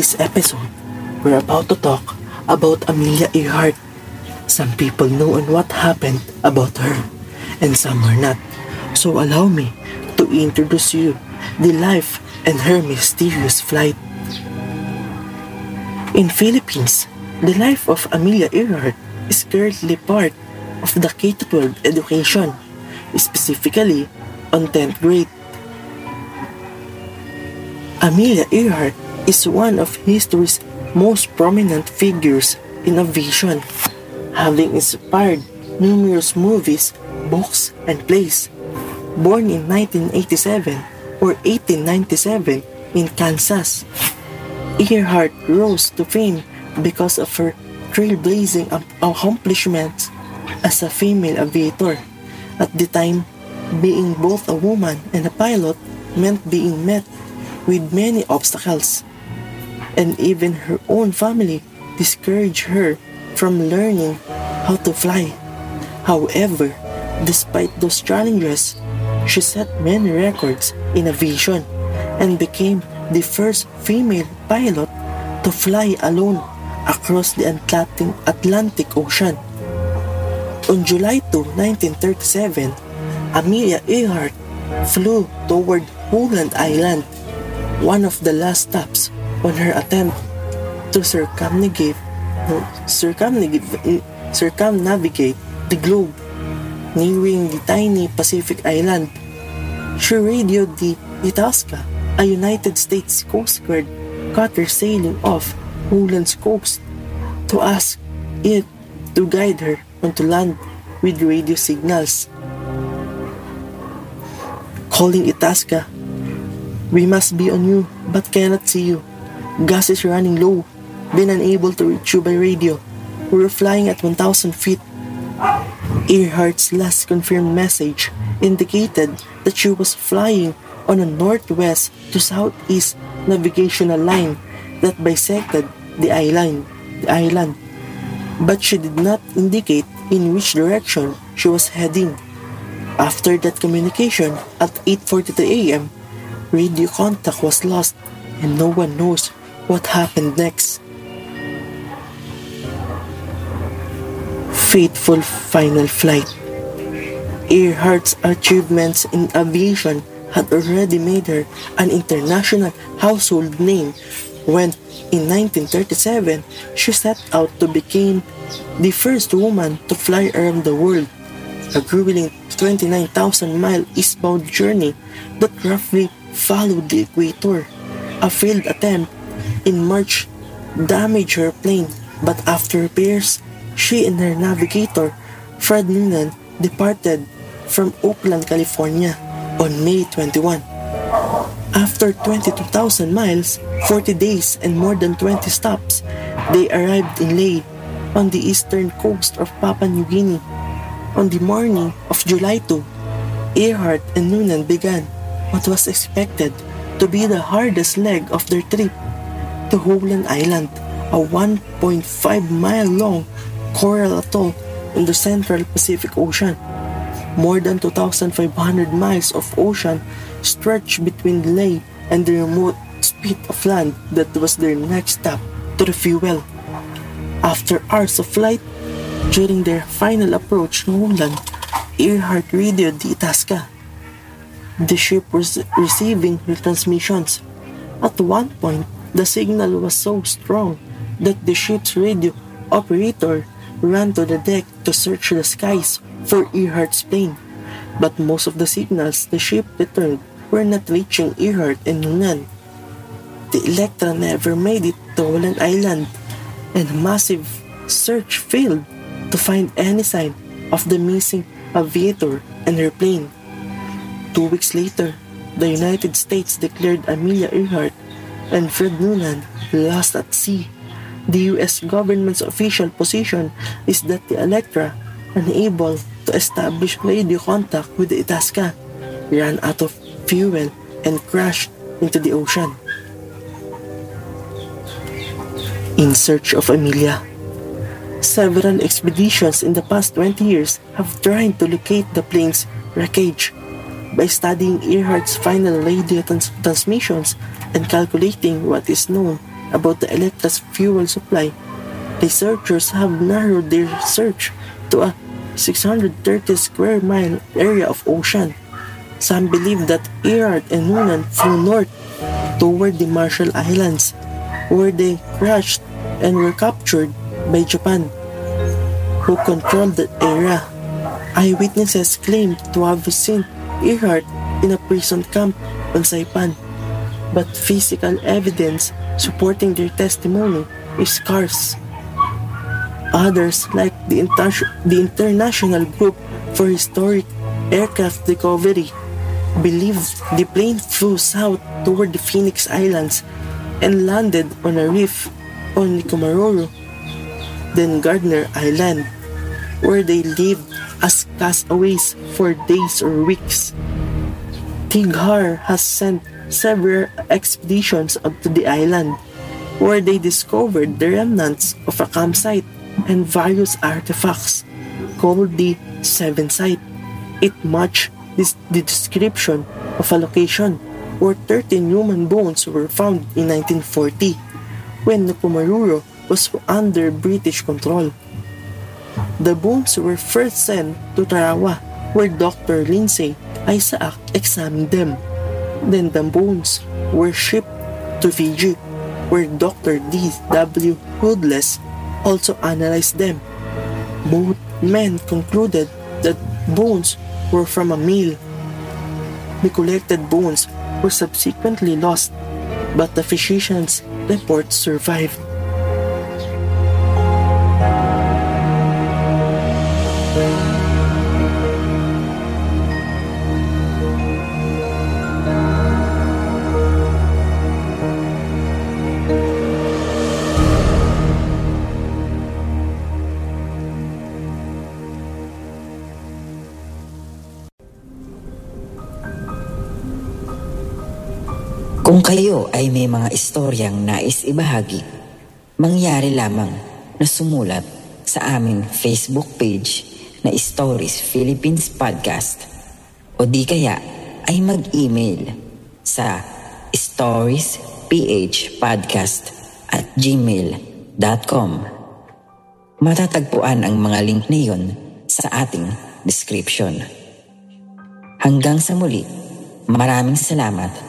This episode, we're about to talk about Amelia Earhart. Some people know on what happened about her, and some are not. So allow me to introduce you the life and her mysterious flight. In Philippines, the life of Amelia Earhart is currently part of the K-12 education, specifically on 10th grade. Amelia Earhart is one of history's most prominent figures in aviation, having inspired numerous movies, books, and plays. Born in 1987 or 1897 in Kansas, Earhart rose to fame because of her trailblazing accomplishments as a female aviator. At the time, being both a woman and a pilot meant being met with many obstacles, and even her own family discouraged her from learning how to fly. However, despite those challenges, she set many records in aviation and became the first female pilot to fly alone across the Atlantic, Ocean. On July 2, 1937, Amelia Earhart flew toward Howland Island, one of the last stops on her attempt to circumnavigate, circumnavigate, circumnavigate the globe, nearing the tiny Pacific island. She radioed the Itasca, a United States Coast Guard cutter sailing off Howland's coast, to ask it to guide her onto land with radio signals. Calling Itasca, we must be on you but cannot see you. Gas is running low. Been unable to reach you by radio. We were flying at 1,000 feet. Earhart's last confirmed message indicated that she was flying on a northwest to southeast navigational line that bisected the island, the island. But she did not indicate in which direction she was heading. After that communication at 8:42 a.m., radio contact was lost and no one knows what happened next. Fateful final flight. Earhart's achievements in aviation had already made her an international household name when in 1937 she set out to become the first woman to fly around the world, a grueling 29,000 mile eastbound journey that roughly followed the equator. A failed attempt in March damaged her plane, but after repairs, she and her navigator, Fred Noonan, departed from Oakland, California on May 21. After 22,000 miles, 40 days, and more than 20 stops, they arrived in Leyte on the eastern coast of Papua New Guinea. On the morning of July 2, Earhart and Noonan began what was expected to be the hardest leg of their trip to Howland Island, a 1.5 mile long coral atoll in the central Pacific Ocean. More than 2,500 miles of ocean stretch between the Lae and the remote spit of land that was their next stop to the fuel. After hours of flight, during their final approach to Howland, Earhart radioed the Itasca. The ship was receiving retransmissions. At one point, the signal was so strong that the ship's radio operator ran to the deck to search the skies for Earhart's plane. But most of the signals the ship returned were not reaching Earhart and Noonan. The Electra never made it to Howland Island, and a massive search failed to find any sign of the missing aviator and her plane. Two weeks later, the United States declared Amelia Earhart and Fred Noonan lost at sea. The US government's official position is that the Electra, unable to establish radio contact with the Itasca, ran out of fuel and crashed into the ocean. In search of Amelia. Several expeditions in the past 20 years have tried to locate the plane's wreckage by studying Earhart's final radio trans- transmissions and calculating what is known about the Electra's fuel supply. Researchers have narrowed their search to a 630 square mile area of ocean. Some believe that Earhart and Noonan flew north toward the Marshall Islands, where they crashed and were captured by Japan, who controlled the area. Eyewitnesses claim to have seen Earhart in a prison camp on Saipan, but physical evidence supporting their testimony is scarce. Others, like the, inter- the International Group for Historic Aircraft Recovery, believe the plane flew south toward the Phoenix Islands and landed on a reef on Nikumaroro, then Gardner Island, where they lived as castaways for days or weeks. Tighar has sent several expeditions up to the island, where they discovered the remnants of a campsite and various artifacts called the Seven Site. It matched this, the description of a location where 13 human bones were found in 1940 when Nukumaruro was under British control. The bones were first sent to Tarawa where Dr. Lindsay Isaac examined them. Then the bones were shipped to Fiji where Dr. D.W. Hoodless also analyzed them. Both men concluded that bones were from a male. The collected bones were subsequently lost, but the physician's report survived. Kung kayo ay may mga istoryang nais ibahagi, mangyari lamang na sumulat sa aming Facebook page na Stories Philippines Podcast o di kaya ay mag-email sa storiesphpodcast at gmail.com Matatagpuan ang mga link na iyon sa ating description. Hanggang sa muli, maraming salamat